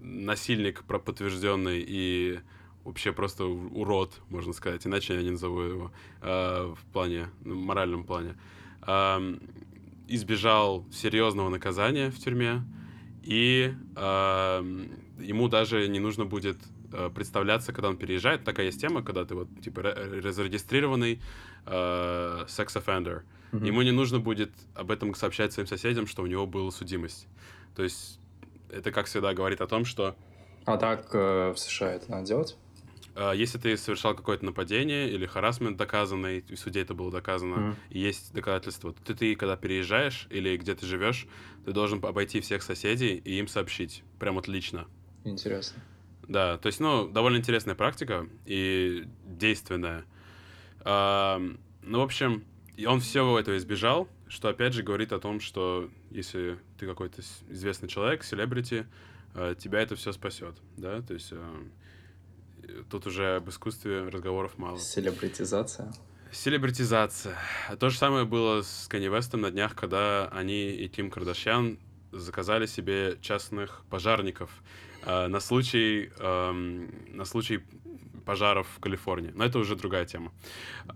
[SPEAKER 1] насильник подтвержденный и вообще просто урод, можно сказать, иначе я не назову его э, в плане, ну, моральном плане, избежал серьезного наказания в тюрьме, и ему даже не нужно будет представляться, когда он переезжает. Такая есть тема, когда ты вот типа зарегистрированный э, секс-оффендер. Mm-hmm. Ему не нужно будет об этом сообщать своим соседям, что у него была судимость. То есть это, как всегда, говорит о том, что...
[SPEAKER 2] А так э, в США это надо делать?
[SPEAKER 1] А, если ты совершал какое-то нападение или харасмент доказанный, и в суде это было доказано, mm. и есть доказательства, то ты, ты, когда переезжаешь или где ты живешь, ты должен обойти всех соседей и им сообщить. Прям отлично.
[SPEAKER 2] Интересно.
[SPEAKER 1] Да, то есть, ну, довольно интересная практика и действенная. А, ну, в общем, он всего этого избежал, что опять же говорит о том, что если ты какой-то известный человек, селебрити, а, тебя это все спасет, да, то есть а, тут уже об искусстве разговоров мало.
[SPEAKER 2] Селебритизация.
[SPEAKER 1] Селебритизация. То же самое было с Канни Вестом на днях, когда они и Ким Кардашьян заказали себе частных пожарников э, на случай э, на случай пожаров в Калифорнии. Но это уже другая тема.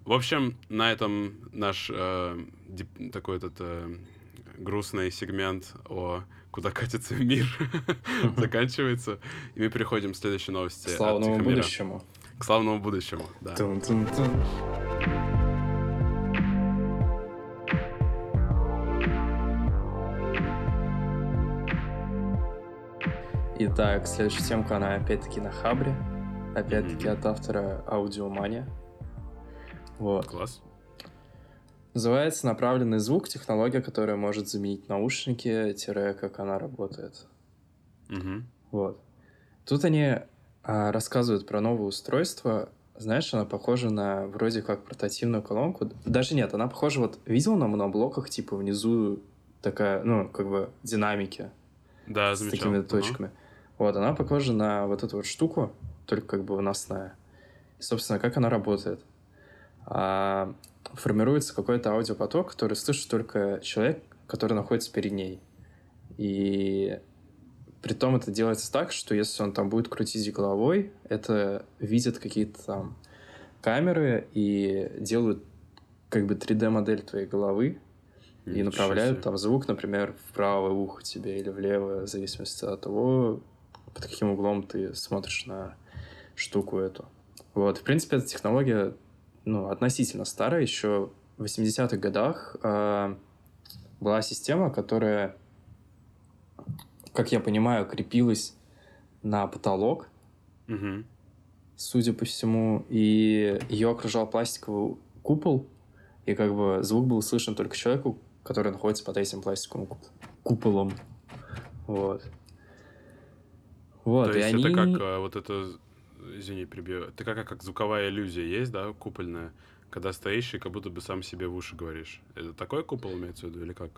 [SPEAKER 1] В общем, на этом наш э, такой этот э, грустный сегмент о куда катится мир, заканчивается. И мы переходим к следующей новости.
[SPEAKER 2] К славному будущему.
[SPEAKER 1] К славному будущему, да.
[SPEAKER 2] Итак, следующая темка, она опять-таки на Хабре. Опять-таки mm-hmm. от автора Аудиомания. Вот.
[SPEAKER 1] Класс.
[SPEAKER 2] Называется направленный звук, технология, которая может заменить наушники, тире, как она работает.
[SPEAKER 1] Угу.
[SPEAKER 2] Вот. Тут они а, рассказывают про новое устройство. Знаешь, она похожа на вроде как портативную колонку. Даже нет, она похожа, вот видел на моноблоках, типа внизу такая, ну, как бы динамики.
[SPEAKER 1] Да,
[SPEAKER 2] с такими точками. Угу. Вот, она похожа на вот эту вот штуку, только как бы выносная. И, собственно, как она работает. А, формируется какой-то аудиопоток, который слышит только человек, который находится перед ней. И при том это делается так, что если он там будет крутить головой, это видят какие-то там камеры и делают как бы 3D-модель твоей головы и направляют себе. там звук, например, в правое ухо тебе или в левое, в зависимости от того, под каким углом ты смотришь на штуку эту. Вот, в принципе, эта технология ну, относительно старая, еще в 80-х годах э, была система, которая, как я понимаю, крепилась на потолок,
[SPEAKER 1] угу.
[SPEAKER 2] судя по всему, и ее окружал пластиковый купол, и как бы звук был слышен только человеку, который находится под этим пластиковым куполом. Вот.
[SPEAKER 1] Вот, То есть и это как а, вот это извини, прибью. Это как, как звуковая иллюзия есть, да, купольная, когда стоишь и как будто бы сам себе в уши говоришь. Это такой купол имеется в виду или как?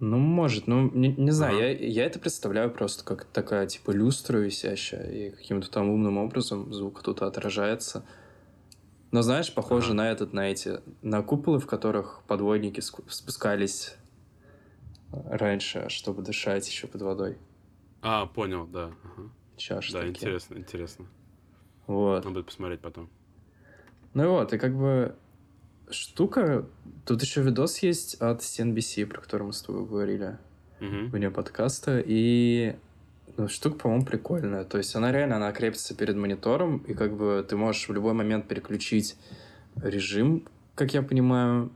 [SPEAKER 2] Ну, может, ну, не, не знаю, ага. я, я это представляю просто как такая, типа, люстра висящая, и каким-то там умным образом звук тут отражается. Но, знаешь, похоже ага. на этот, на эти, на куполы, в которых подводники спускались раньше, чтобы дышать еще под водой.
[SPEAKER 1] А, понял, да. Ага.
[SPEAKER 2] Чашки.
[SPEAKER 1] Да, интересно, интересно.
[SPEAKER 2] Вот.
[SPEAKER 1] Надо будет посмотреть потом.
[SPEAKER 2] Ну и вот, и как бы штука... Тут еще видос есть от CNBC, про который мы с тобой говорили
[SPEAKER 1] Мгм.
[SPEAKER 2] вне подкаста, и ну, штука, по-моему, прикольная. То есть она реально, она крепится перед монитором, и как бы ты можешь в любой момент переключить режим, как я понимаю,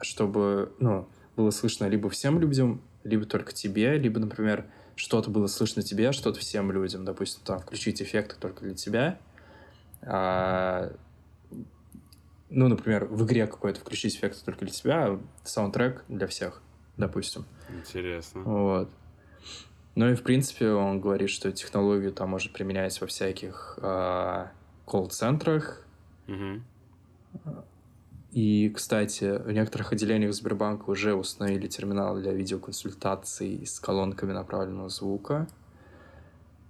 [SPEAKER 2] чтобы, ну, было слышно либо всем людям, либо только тебе, либо, например, что-то было слышно тебе, что-то всем людям. Допустим, там, включить эффекты только для тебя. А, ну, например, в игре какой-то включить эффекты только для тебя, а саундтрек для всех, допустим.
[SPEAKER 1] Интересно.
[SPEAKER 2] Вот. Ну и, в принципе, он говорит, что технологию там может применять во всяких а, колл-центрах.
[SPEAKER 1] Мгм.
[SPEAKER 2] И, кстати, в некоторых отделениях Сбербанка уже установили терминал для видеоконсультаций с колонками направленного звука.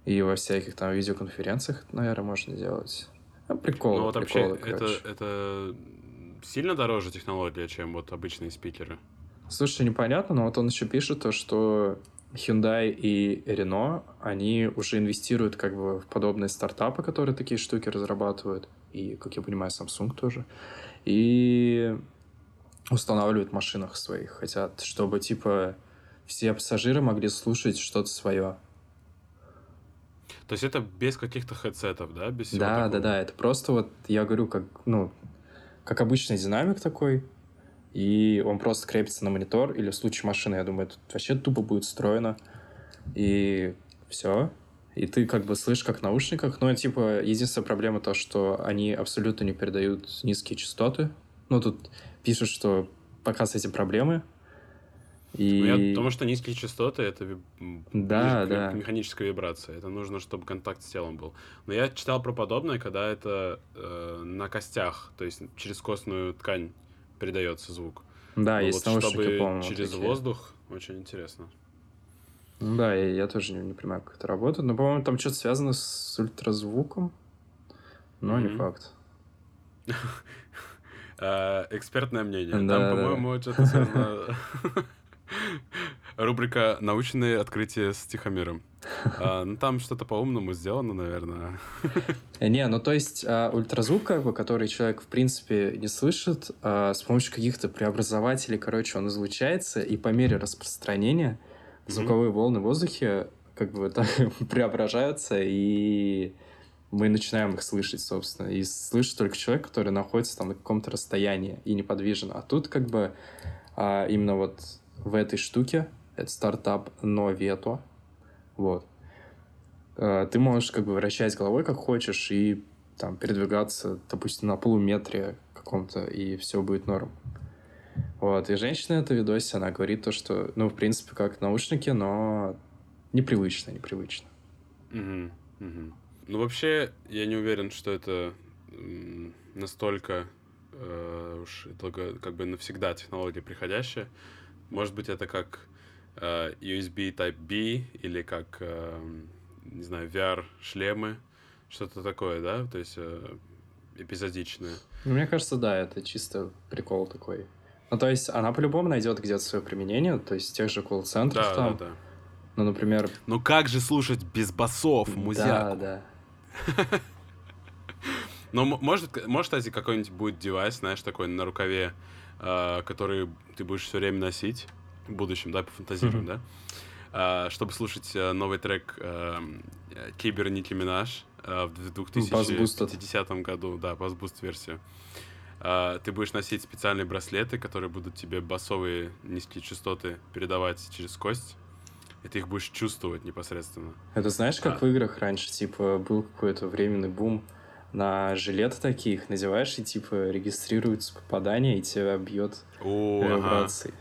[SPEAKER 2] И во всяких там видеоконференциях, наверное, можно делать. Ну, приколы,
[SPEAKER 1] Ну вот вообще,
[SPEAKER 2] приколы,
[SPEAKER 1] это,
[SPEAKER 2] короче.
[SPEAKER 1] это сильно дороже технология, чем вот обычные спикеры?
[SPEAKER 2] Слушай, непонятно, но вот он еще пишет то, что Hyundai и Renault, они уже инвестируют как бы в подобные стартапы, которые такие штуки разрабатывают. И, как я понимаю, Samsung тоже. И устанавливают в машинах своих. Хотят, чтобы, типа, все пассажиры могли слушать что-то свое.
[SPEAKER 1] То есть это без каких-то хедсетов, да? Без всего
[SPEAKER 2] Да,
[SPEAKER 1] такого?
[SPEAKER 2] да, да. Это просто вот, я говорю, как, ну, как обычный динамик такой, и он просто крепится на монитор, или в случае машины, я думаю, тут вообще тупо будет встроено. И все. И ты как бы слышишь как в наушниках. Но, типа, единственная проблема то, что они абсолютно не передают низкие частоты. Ну, тут пишут, что пока с этим проблемы. И...
[SPEAKER 1] Ну, я- потому что низкие частоты это ви- м,
[SPEAKER 2] Да,
[SPEAKER 1] к
[SPEAKER 2] да.
[SPEAKER 1] к механической вибрации. Это нужно, чтобы контакт с телом был. Но я читал про подобное, когда это э, на костях, то есть через костную ткань передается звук.
[SPEAKER 2] Да,
[SPEAKER 1] Но
[SPEAKER 2] есть
[SPEAKER 1] вот
[SPEAKER 2] наушники,
[SPEAKER 1] чтобы через
[SPEAKER 2] такие.
[SPEAKER 1] воздух, очень интересно.
[SPEAKER 2] Да, я, я тоже не, не понимаю, как это работает. Но, по-моему, там что-то связано с ультразвуком. Но не
[SPEAKER 1] Мгм.
[SPEAKER 2] факт.
[SPEAKER 1] Э, экспертное мнение. Там,
[SPEAKER 2] Да, да.
[SPEAKER 1] по-моему, что-то связано... Рубрика «Научные открытия с Тихомиром». А, ну, там что-то по-умному сделано, наверное.
[SPEAKER 2] Не, ну то есть а, ультразвук, как бы, который человек в принципе не слышит, а, с помощью каких-то преобразователей, короче, он излучается, и по мере распространения Звуковые волны в воздухе как бы так преображаются, и мы начинаем их слышать, собственно. И слышит только человек, который находится там на каком-то расстоянии и неподвижен. А тут как бы а, именно вот в этой штуке, это стартап Noveto, вот, э, ты можешь как бы вращать головой как хочешь и там передвигаться, допустим, на полуметре каком-то, и все будет норм. Вот, и женщина это видосе, она говорит то, что, ну, в принципе, как наушники, но непривычно, непривычно.
[SPEAKER 1] Мгм, мгм. Ну, вообще, я не уверен, что это настолько э, уж долго, как бы навсегда технология приходящая. Может быть, это как э, USB Type-B или как, э, не знаю, VR-шлемы, что-то такое, да? То есть э, эпизодичное.
[SPEAKER 2] Ну, мне кажется, да, это чисто прикол такой. Ну, то есть она по-любому найдет где-то свое применение, то есть тех же колл-центрах
[SPEAKER 1] Да,
[SPEAKER 2] там,
[SPEAKER 1] да, да.
[SPEAKER 2] ну, например...
[SPEAKER 1] Ну как же слушать без басов
[SPEAKER 2] Да,
[SPEAKER 1] музяку?
[SPEAKER 2] да.
[SPEAKER 1] Ну, м- может, может, кстати, какой-нибудь будет девайс, знаешь, такой на рукаве, э, который ты будешь все время носить в будущем, да, пофантазируем, да? А, чтобы слушать э, новый трек э, Кибер Ники Минаж э, в д-
[SPEAKER 2] Bass-boosted.
[SPEAKER 1] 2050 году, да, bass-boost версию. А, ты будешь носить специальные браслеты, которые будут тебе басовые низкие частоты передавать через кость, и ты их будешь чувствовать непосредственно.
[SPEAKER 2] Это знаешь, как
[SPEAKER 1] А.
[SPEAKER 2] в играх раньше, типа, был какой-то временный бум на жилеты таких, надеваешь и, типа, регистрируется попадание, и тебя бьет
[SPEAKER 1] О, ага.
[SPEAKER 2] вибрации.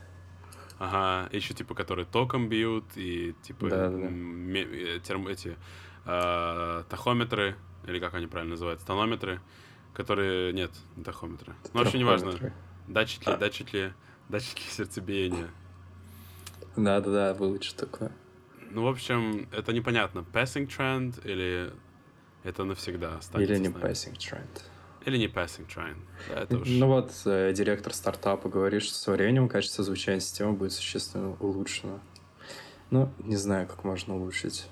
[SPEAKER 1] Ага, еще типа, которые током бьют, и типа
[SPEAKER 2] Да, да,
[SPEAKER 1] м, э, терм- эти а, тахометры, или как они правильно называются, тонометры, которые... Нет, не тахометры. Ну, вообще неважно.
[SPEAKER 2] Трахометры.
[SPEAKER 1] Датчики,
[SPEAKER 2] А.
[SPEAKER 1] датчики, датчики сердцебиения.
[SPEAKER 2] Да-да-да, что такое.
[SPEAKER 1] Ну, в общем, это непонятно, passing trend или это навсегда останется
[SPEAKER 2] Или не passing trend.
[SPEAKER 1] Или не passing trend. Да, это уж...
[SPEAKER 2] Ну вот, э, директор стартапа говорит, что со временем качество звучания системы будет существенно улучшено. Ну, не знаю, как можно улучшить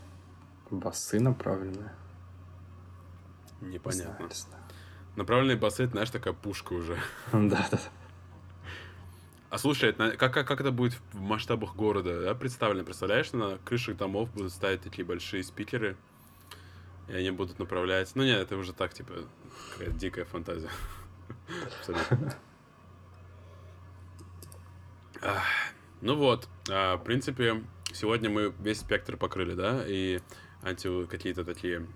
[SPEAKER 2] басы направленные.
[SPEAKER 1] Непонятно.
[SPEAKER 2] Не знаю,
[SPEAKER 1] Направленные басы, это, знаешь, такая пушка уже.
[SPEAKER 2] Да, да.
[SPEAKER 1] А слушай, это как, как, как это будет в масштабах города, да, представлено? Представляешь, на крышах домов будут ставить такие большие спикеры, и они будут направлять... Ну нет, это уже так, типа, какая дикая фантазия. Ну вот, а, в принципе, сегодня мы весь спектр покрыли, да, и анти какие-то такие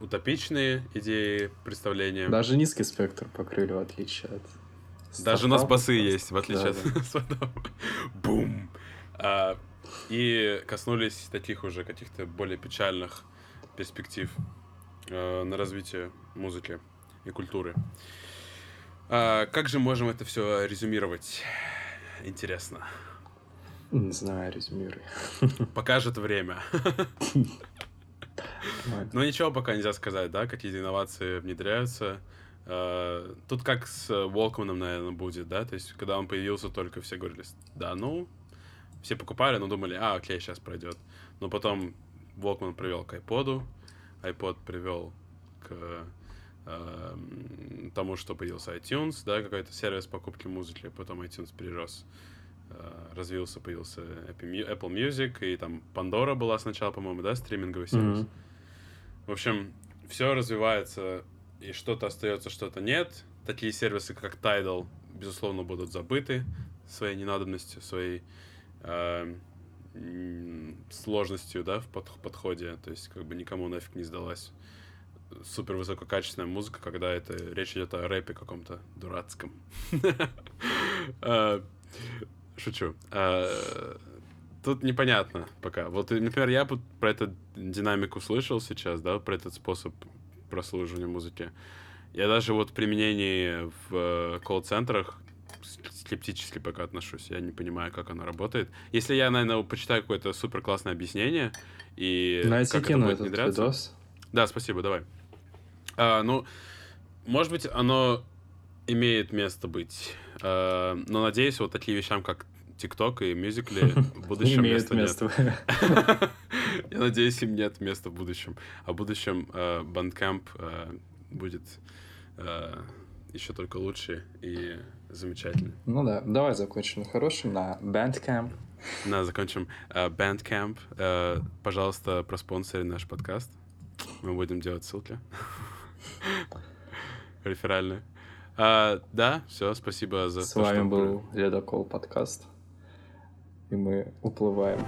[SPEAKER 1] утопичные идеи, представления.
[SPEAKER 2] Даже низкий спектр покрыли, в отличие от...
[SPEAKER 1] Даже у нас басы есть, в отличие
[SPEAKER 2] Да, да.
[SPEAKER 1] от Свадома. Бум! А, и коснулись таких уже каких-то более печальных перспектив э, на развитие музыки и культуры. А, как же можем это все резюмировать? Интересно.
[SPEAKER 2] Не знаю, резюмируй.
[SPEAKER 1] Покажет время. Ну ничего пока нельзя сказать, да, какие инновации внедряются. Э, Тут как с Волкманом, наверное, будет, да, то есть когда он появился, только все говорили, да, ну, все покупали, но думали, а, окей, сейчас пройдет. Но потом Волкман привел к iPod, iPod привел к эм, тому, что появился iTunes, да, какой-то сервис покупки музыки, потом iTunes перерос, развился, появился Apple Mu- Apple Music, и там Pandora была сначала, по-моему, да, стриминговый сервис.
[SPEAKER 2] Мгм.
[SPEAKER 1] В общем, все развивается, и что-то остается, что-то нет. Такие сервисы, как Tidal, безусловно, будут забыты своей ненадобностью, своей э, сложностью, да, в под- подходе. То есть, как бы никому нафиг не сдалась супер высококачественная музыка, когда это речь идет о рэпе каком-то дурацком. Шучу. Э, Тут непонятно пока. Вот, например, я про эту динамику слышал сейчас, да, про этот способ прослушивания музыки. Я даже вот в применении в э, колл-центрах с- скептически пока отношусь. Я не понимаю, как оно работает. Если я, наверное, почитаю какое-то супер классное объяснение и
[SPEAKER 2] Найти
[SPEAKER 1] как это будет внедряться.
[SPEAKER 2] видос.
[SPEAKER 1] Да, спасибо, давай. А, ну, может быть, оно имеет место быть. А, но надеюсь, вот такие вещам, как ТикТок и мюзикли в будущем места нет. Я надеюсь, им нет места в будущем. А в будущем э, Bandcamp э, будет еще только лучше и замечательный.
[SPEAKER 2] Ну да, давай закончим на хорошем, на Bandcamp.
[SPEAKER 1] На, закончим. Э, Bandcamp, э, пожалуйста, проспонсори наш подкаст. Мы будем делать ссылки. Реферальные. Да, все, спасибо за
[SPEAKER 2] С вами был Ледокол подкаст. И мы уплываем.